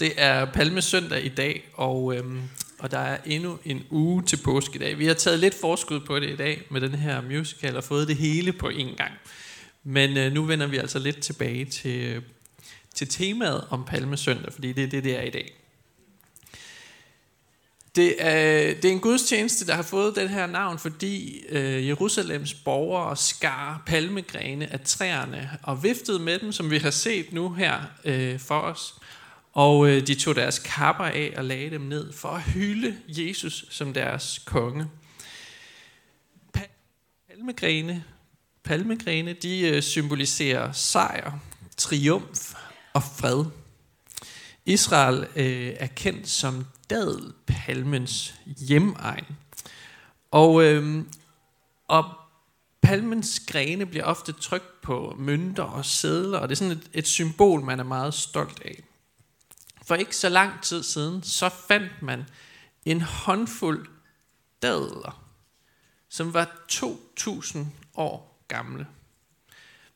Det er Palmesøndag i dag, og, øhm, og der er endnu en uge til påske i dag. Vi har taget lidt forskud på det i dag med den her musical og fået det hele på en gang. Men øh, nu vender vi altså lidt tilbage til, øh, til temaet om Palmesøndag, fordi det er det, det er i dag. Det er, det er en gudstjeneste, der har fået den her navn, fordi øh, Jerusalems borgere skar palmegrene af træerne og viftede med dem, som vi har set nu her øh, for os. Og øh, de tog deres kapper af og lagde dem ned for at hylde Jesus som deres konge. Palmegrene, palmegrene de øh, symboliserer sejr, triumf og fred. Israel øh, er kendt som dadelpalmens hjemegn. Og, øh, og palmens grene bliver ofte trykt på mønter og sædler, og det er sådan et, et symbol, man er meget stolt af. For ikke så lang tid siden, så fandt man en håndfuld dadler, som var 2.000 år gamle.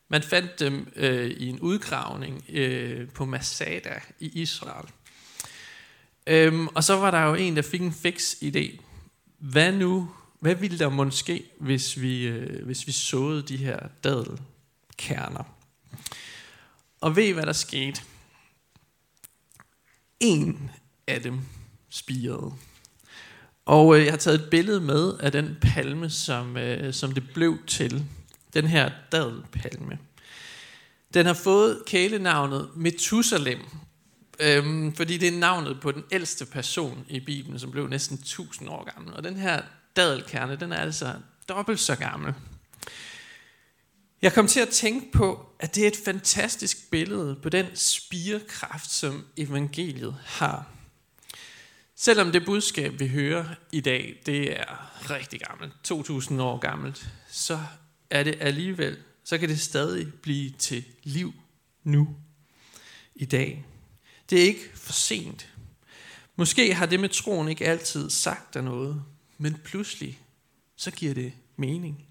Man fandt dem øh, i en udgravning øh, på Masada i Israel. Øhm, og så var der jo en, der fik en fix idé. Hvad nu, hvad ville der måske, hvis vi, øh, hvis vi såede de her dadelkerner? Og ved I, hvad der skete? En af dem spirede. Og øh, jeg har taget et billede med af den palme, som, øh, som det blev til. Den her dadelpalme. Den har fået kælenavnet Methusalem, øhm, fordi det er navnet på den ældste person i Bibelen, som blev næsten 1000 år gammel. Og den her dadelkerne, den er altså dobbelt så gammel. Jeg kom til at tænke på, at det er et fantastisk billede på den spirekraft, som evangeliet har. Selvom det budskab, vi hører i dag, det er rigtig gammelt, 2000 år gammelt, så er det alligevel, så kan det stadig blive til liv nu, i dag. Det er ikke for sent. Måske har det med troen ikke altid sagt dig noget, men pludselig, så giver det mening.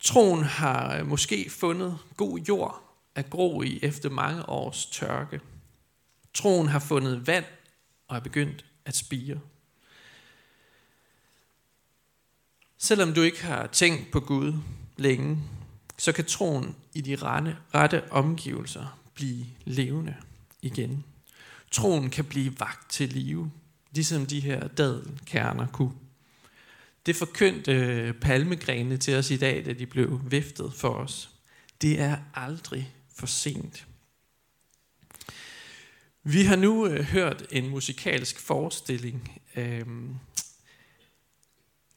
Troen har øh, måske fundet god jord at gro i efter mange års tørke. Troen har fundet vand og er begyndt at spire. Selvom du ikke har tænkt på Gud længe, så kan troen i de rette, rette omgivelser blive levende igen. Troen kan blive vagt til live, ligesom de her dadelkerner kunne. Det forkyndte øh, palmegrene til os i dag, da de blev viftet for os. Det er aldrig for sent. Vi har nu øh, hørt en musikalsk forestilling, øh,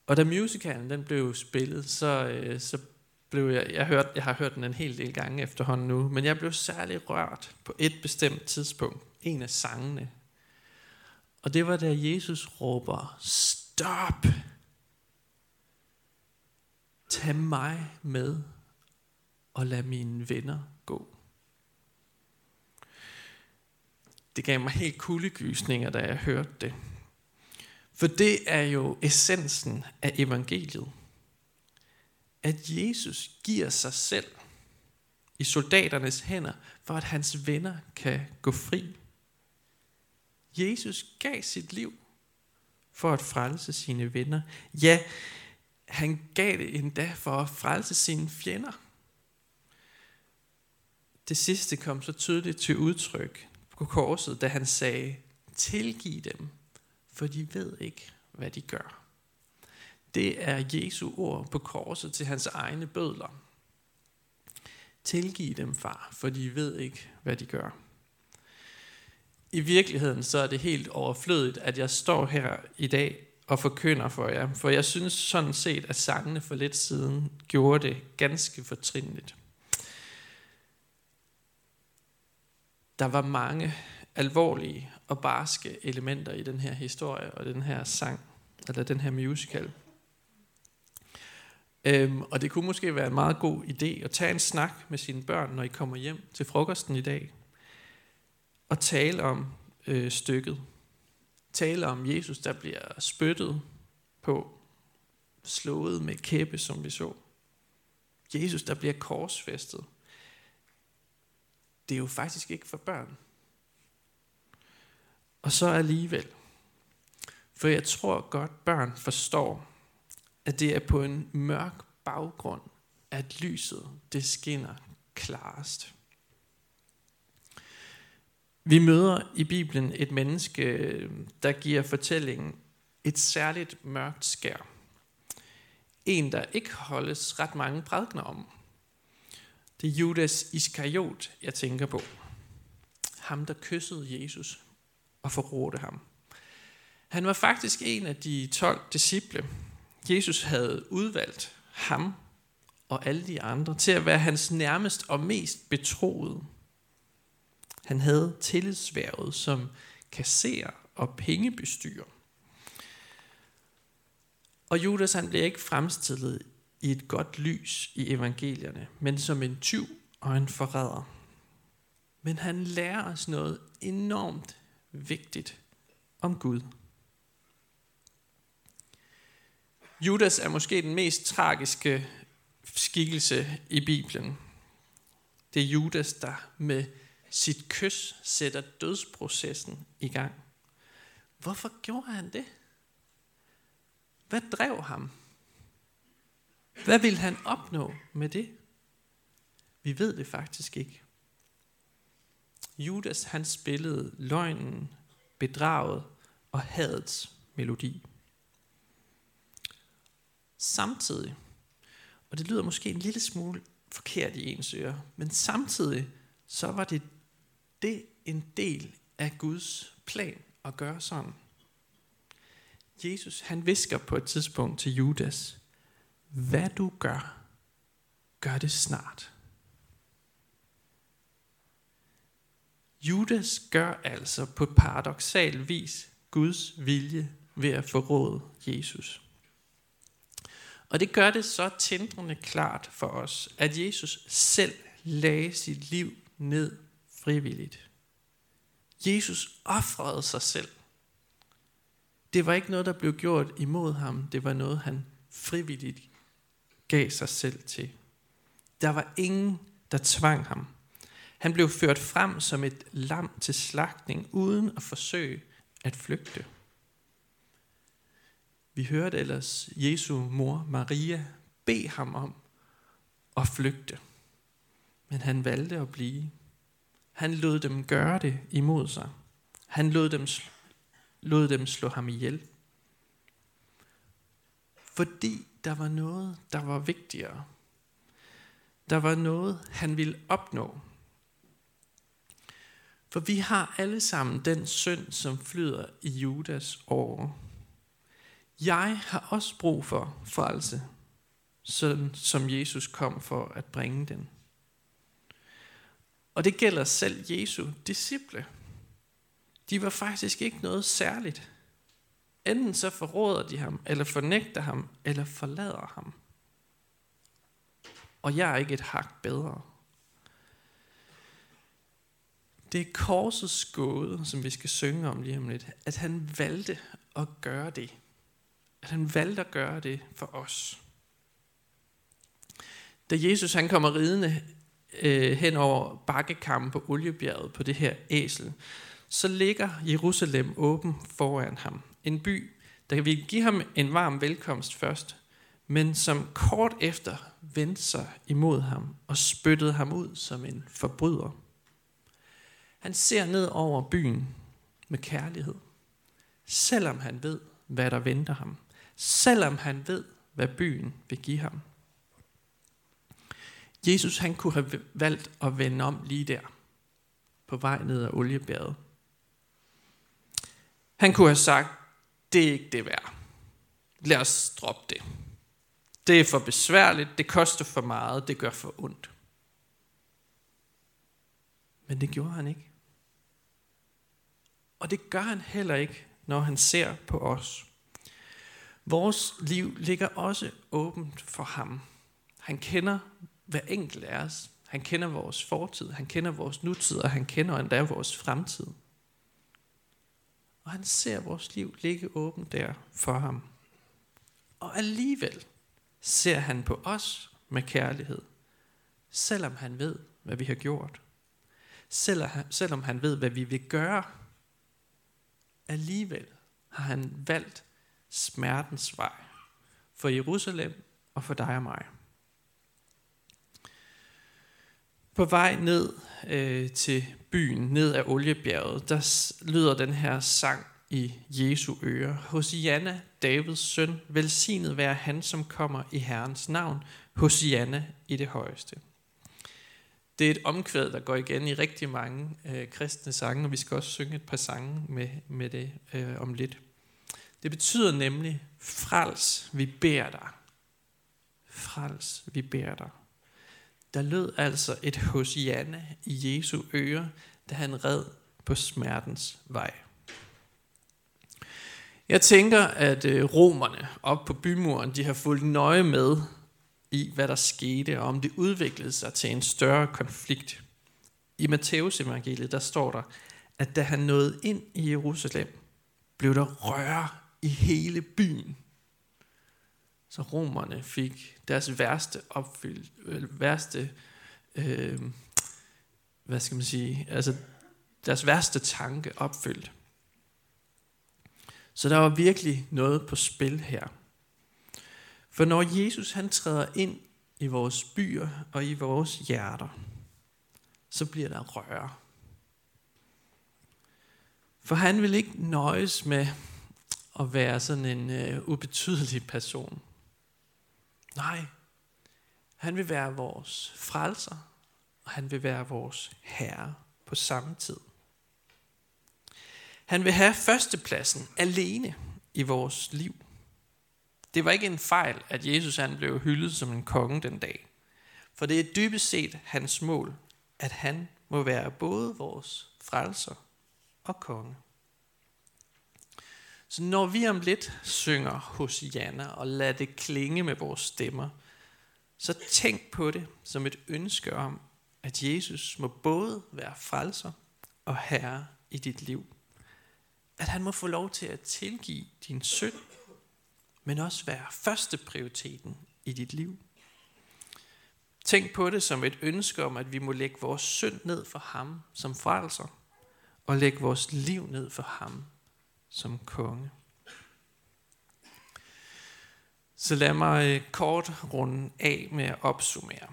og da musicalen den blev spillet, så, øh, så blev jeg, jeg, hørt, jeg har hørt den en hel del gange efterhånden nu, men jeg blev særlig rørt på et bestemt tidspunkt, en af sangene. Og det var da Jesus råber, stop! Tag mig med og lad mine venner gå. Det gav mig helt kuldegysninger, da jeg hørte det. For det er jo essensen af evangeliet. At Jesus giver sig selv i soldaternes hænder, for at hans venner kan gå fri. Jesus gav sit liv for at frelse sine venner. Ja, han gav det endda for at frelse sine fjender. Det sidste kom så tydeligt til udtryk på korset, da han sagde, tilgiv dem, for de ved ikke, hvad de gør. Det er Jesu ord på korset til hans egne bødler. Tilgiv dem, far, for de ved ikke, hvad de gør. I virkeligheden så er det helt overflødigt, at jeg står her i dag og forkynder for jer, for jeg synes sådan set, at sangene for lidt siden gjorde det ganske fortrinligt. Der var mange alvorlige og barske elementer i den her historie og den her sang, eller den her musical. Øhm, og det kunne måske være en meget god idé at tage en snak med sine børn, når I kommer hjem til frokosten i dag, og tale om øh, stykket. Tale om Jesus, der bliver spyttet på, slået med kæppe, som vi så. Jesus, der bliver korsfæstet. Det er jo faktisk ikke for børn. Og så alligevel. For jeg tror godt, børn forstår, at det er på en mørk baggrund, at lyset det skinner klarest. Vi møder i Bibelen et menneske, der giver fortællingen et særligt mørkt skær. En, der ikke holdes ret mange prædikner om. Det er Judas Iskariot, jeg tænker på. Ham, der kyssede Jesus og forrådte ham. Han var faktisk en af de 12 disciple. Jesus havde udvalgt ham og alle de andre til at være hans nærmest og mest betroede. Han havde tillidsværvet som kasserer og pengebestyrer. Og Judas han blev ikke fremstillet i et godt lys i evangelierne, men som en tyv og en forræder. Men han lærer os noget enormt vigtigt om Gud. Judas er måske den mest tragiske skikkelse i Bibelen. Det er Judas, der med sit kys sætter dødsprocessen i gang. Hvorfor gjorde han det? Hvad drev ham? Hvad ville han opnå med det? Vi ved det faktisk ikke. Judas han spillede løgnen, bedraget og hadets melodi. Samtidig, og det lyder måske en lille smule forkert i ens ører, men samtidig så var det, det en del af Guds plan at gøre sådan. Jesus han visker på et tidspunkt til Judas, hvad du gør, gør det snart. Judas gør altså på paradoxal vis Guds vilje ved at forråde Jesus. Og det gør det så tændrende klart for os, at Jesus selv lagde sit liv ned frivilligt. Jesus offrede sig selv. Det var ikke noget, der blev gjort imod ham. Det var noget, han frivilligt gav sig selv til. Der var ingen, der tvang ham. Han blev ført frem som et lam til slagtning, uden at forsøge at flygte. Vi hørte ellers Jesu mor Maria bede ham om at flygte. Men han valgte at blive. Han lod dem gøre det imod sig. Han lod dem, lod dem slå ham ihjel. Fordi der var noget, der var vigtigere. Der var noget, han ville opnå. For vi har alle sammen den synd, som flyder i Judas år. Jeg har også brug for frelse, sådan som Jesus kom for at bringe den. Og det gælder selv Jesu disciple. De var faktisk ikke noget særligt. Enten så forråder de ham, eller fornægter ham, eller forlader ham. Og jeg er ikke et hak bedre. Det er korsets gåde, som vi skal synge om lige om lidt, at han valgte at gøre det. At han valgte at gøre det for os. Da Jesus han kommer ridende øh, hen over bakkekampen på Oliebjerget på det her æsel, så ligger Jerusalem åben foran ham. En by, der vil give ham en varm velkomst først, men som kort efter vendte sig imod ham og spyttede ham ud som en forbryder. Han ser ned over byen med kærlighed, selvom han ved, hvad der venter ham. Selvom han ved, hvad byen vil give ham. Jesus han kunne have valgt at vende om lige der, på vej ned ad oliebjerget. Han kunne have sagt, det er ikke det værd. Lad os droppe det. Det er for besværligt, det koster for meget, det gør for ondt. Men det gjorde han ikke. Og det gør han heller ikke, når han ser på os. Vores liv ligger også åbent for ham. Han kender hver enkelt af os. Han kender vores fortid, han kender vores nutid, og han kender endda vores fremtid. Og han ser vores liv ligge åbent der for ham. Og alligevel ser han på os med kærlighed, selvom han ved, hvad vi har gjort. Selvom han ved, hvad vi vil gøre alligevel har han valgt smertens vej for Jerusalem og for dig og mig. På vej ned øh, til byen, ned af Oliebjerget, der lyder den her sang i Jesu øre. Hosianna, Davids søn, velsignet være han, som kommer i Herrens navn. Hosianna i det højeste. Det er et omkvæd, der går igen i rigtig mange øh, kristne sange, og vi skal også synge et par sange med, med det øh, om lidt. Det betyder nemlig, frels, vi beder dig. Frels, vi beder dig. Der lød altså et hosianna i Jesu øre, da han red på smertens vej. Jeg tænker, at øh, romerne op på bymuren, de har fulgt nøje med i, hvad der skete, og om det udviklede sig til en større konflikt. I Matteus evangeliet, der står der, at da han nåede ind i Jerusalem, blev der røre i hele byen. Så romerne fik deres værste opfyldt, øh, værste, øh, hvad skal man sige, altså deres værste tanke opfyldt. Så der var virkelig noget på spil her. For når Jesus han træder ind i vores byer og i vores hjerter, så bliver der røre. For han vil ikke nøjes med at være sådan en øh, ubetydelig person. Nej, han vil være vores frelser, og han vil være vores herre på samme tid. Han vil have førstepladsen alene i vores liv. Det var ikke en fejl, at Jesus han blev hyldet som en konge den dag. For det er dybest set hans mål, at han må være både vores frelser og konge. Så når vi om lidt synger Hosianna og lader det klinge med vores stemmer, så tænk på det som et ønske om, at Jesus må både være frelser og herre i dit liv. At han må få lov til at tilgive din synd men også være første prioriteten i dit liv. Tænk på det som et ønske om, at vi må lægge vores synd ned for ham som frelser, og lægge vores liv ned for ham som konge. Så lad mig øh, kort runde af med at opsummere.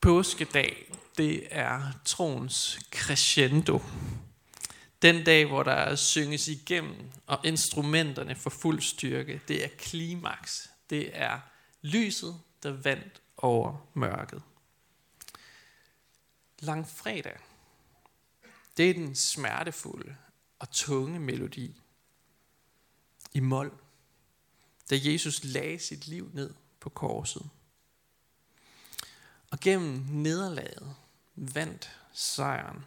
Påskedag, det er troens crescendo. Den dag, hvor der synges igennem, og instrumenterne får fuld styrke, det er klimaks. Det er lyset, der vandt over mørket. Langfredag, det er den smertefulde og tunge melodi i mol, da Jesus lagde sit liv ned på korset. Og gennem nederlaget vandt sejren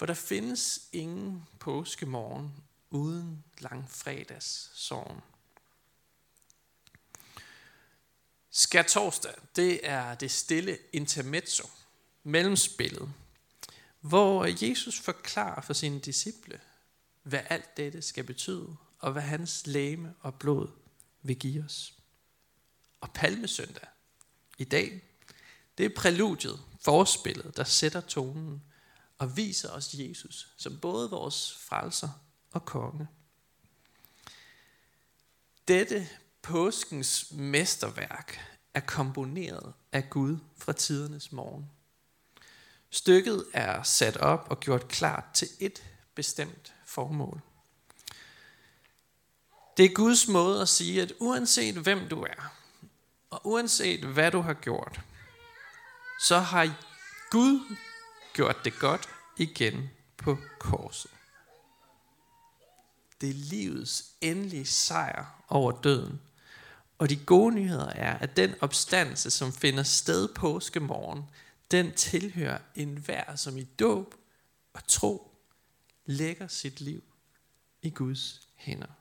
for der findes ingen påskemorgen uden langfredags sorgen. Skær torsdag, det er det stille intermezzo, mellemspillet, hvor Jesus forklarer for sine disciple, hvad alt dette skal betyde, og hvad hans læme og blod vil give os. Og palmesøndag, i dag, det er præludiet, forspillet, der sætter tonen og viser os Jesus som både vores frelser og konge. Dette påskens mesterværk er komponeret af Gud fra tidernes morgen. Stykket er sat op og gjort klart til et bestemt formål. Det er Guds måde at sige, at uanset hvem du er, og uanset hvad du har gjort, så har Gud gjort det godt igen på korset. Det er livets endelige sejr over døden. Og de gode nyheder er, at den opstandelse, som finder sted påskemorgen, den tilhører enhver, som i dåb og tro lægger sit liv i Guds hænder.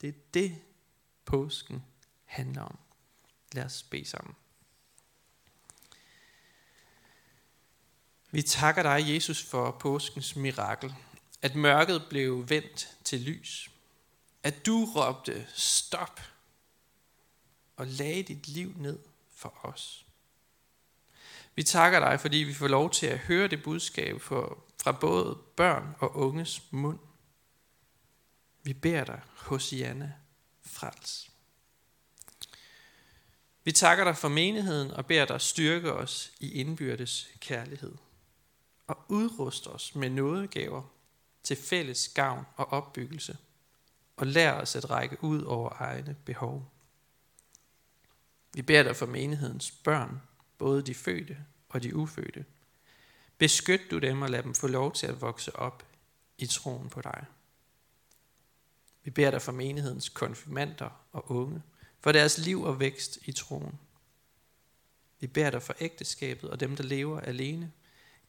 Det er det, påsken handler om. Lad os bede sammen. Vi takker dig, Jesus, for påskens mirakel. At mørket blev vendt til lys. At du råbte stop og lagde dit liv ned for os. Vi takker dig, fordi vi får lov til at høre det budskab fra fra både børn og unges mund. Vi beder dig, Hosianna, frels. Vi takker dig for menigheden og beder dig styrke os i indbyrdes kærlighed og udruste os med nådegaver til fælles gavn og opbyggelse og lær os at række ud over egne behov. Vi beder dig for menighedens børn, både de fødte og de ufødte. Beskyt du dem og lad dem få lov til at vokse op i troen på dig. Vi beder dig for menighedens konfirmander og unge, for deres liv og vækst i troen. Vi beder dig for ægteskabet og dem, der lever alene.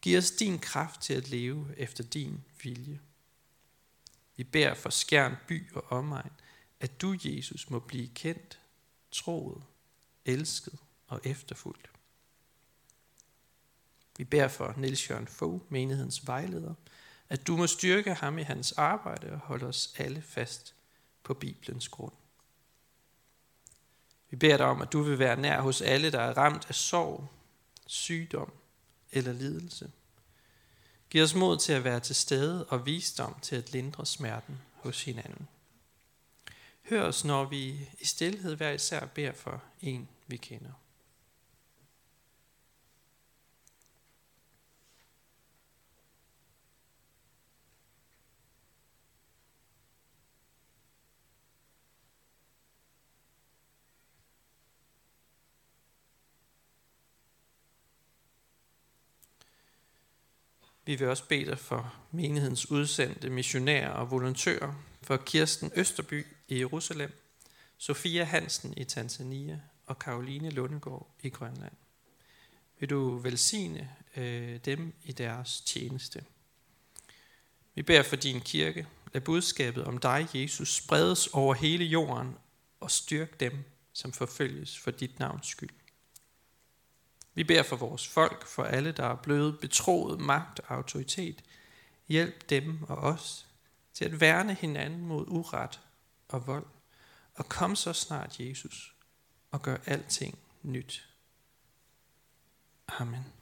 Giv os din kraft til at leve efter din vilje. Vi beder for skærn by og omegn, at du, Jesus, må blive kendt, troet, elsket og efterfulgt. Vi beder for Niels Jørgen Fogh, menighedens vejleder, at du må styrke ham i hans arbejde og holde os alle fast på Bibelens grund. Vi beder dig om, at du vil være nær hos alle, der er ramt af sorg, sygdom eller lidelse. Giv os mod til at være til stede og visdom til at lindre smerten hos hinanden. Hør os, når vi i stillhed hver især beder for en, vi kender. Vi vil også bede dig for menighedens udsendte missionærer og volontører, for Kirsten Østerby i Jerusalem, Sofia Hansen i Tanzania og Karoline Lundegård i Grønland. Vil du velsigne øh, dem i deres tjeneste. Vi beder for din kirke. Lad budskabet om dig, Jesus, spredes over hele jorden og styrk dem, som forfølges for dit navns skyld. Vi beder for vores folk, for alle, der er blevet betroet magt og autoritet. Hjælp dem og os til at værne hinanden mod uret og vold. Og kom så snart, Jesus, og gør alting nyt. Amen.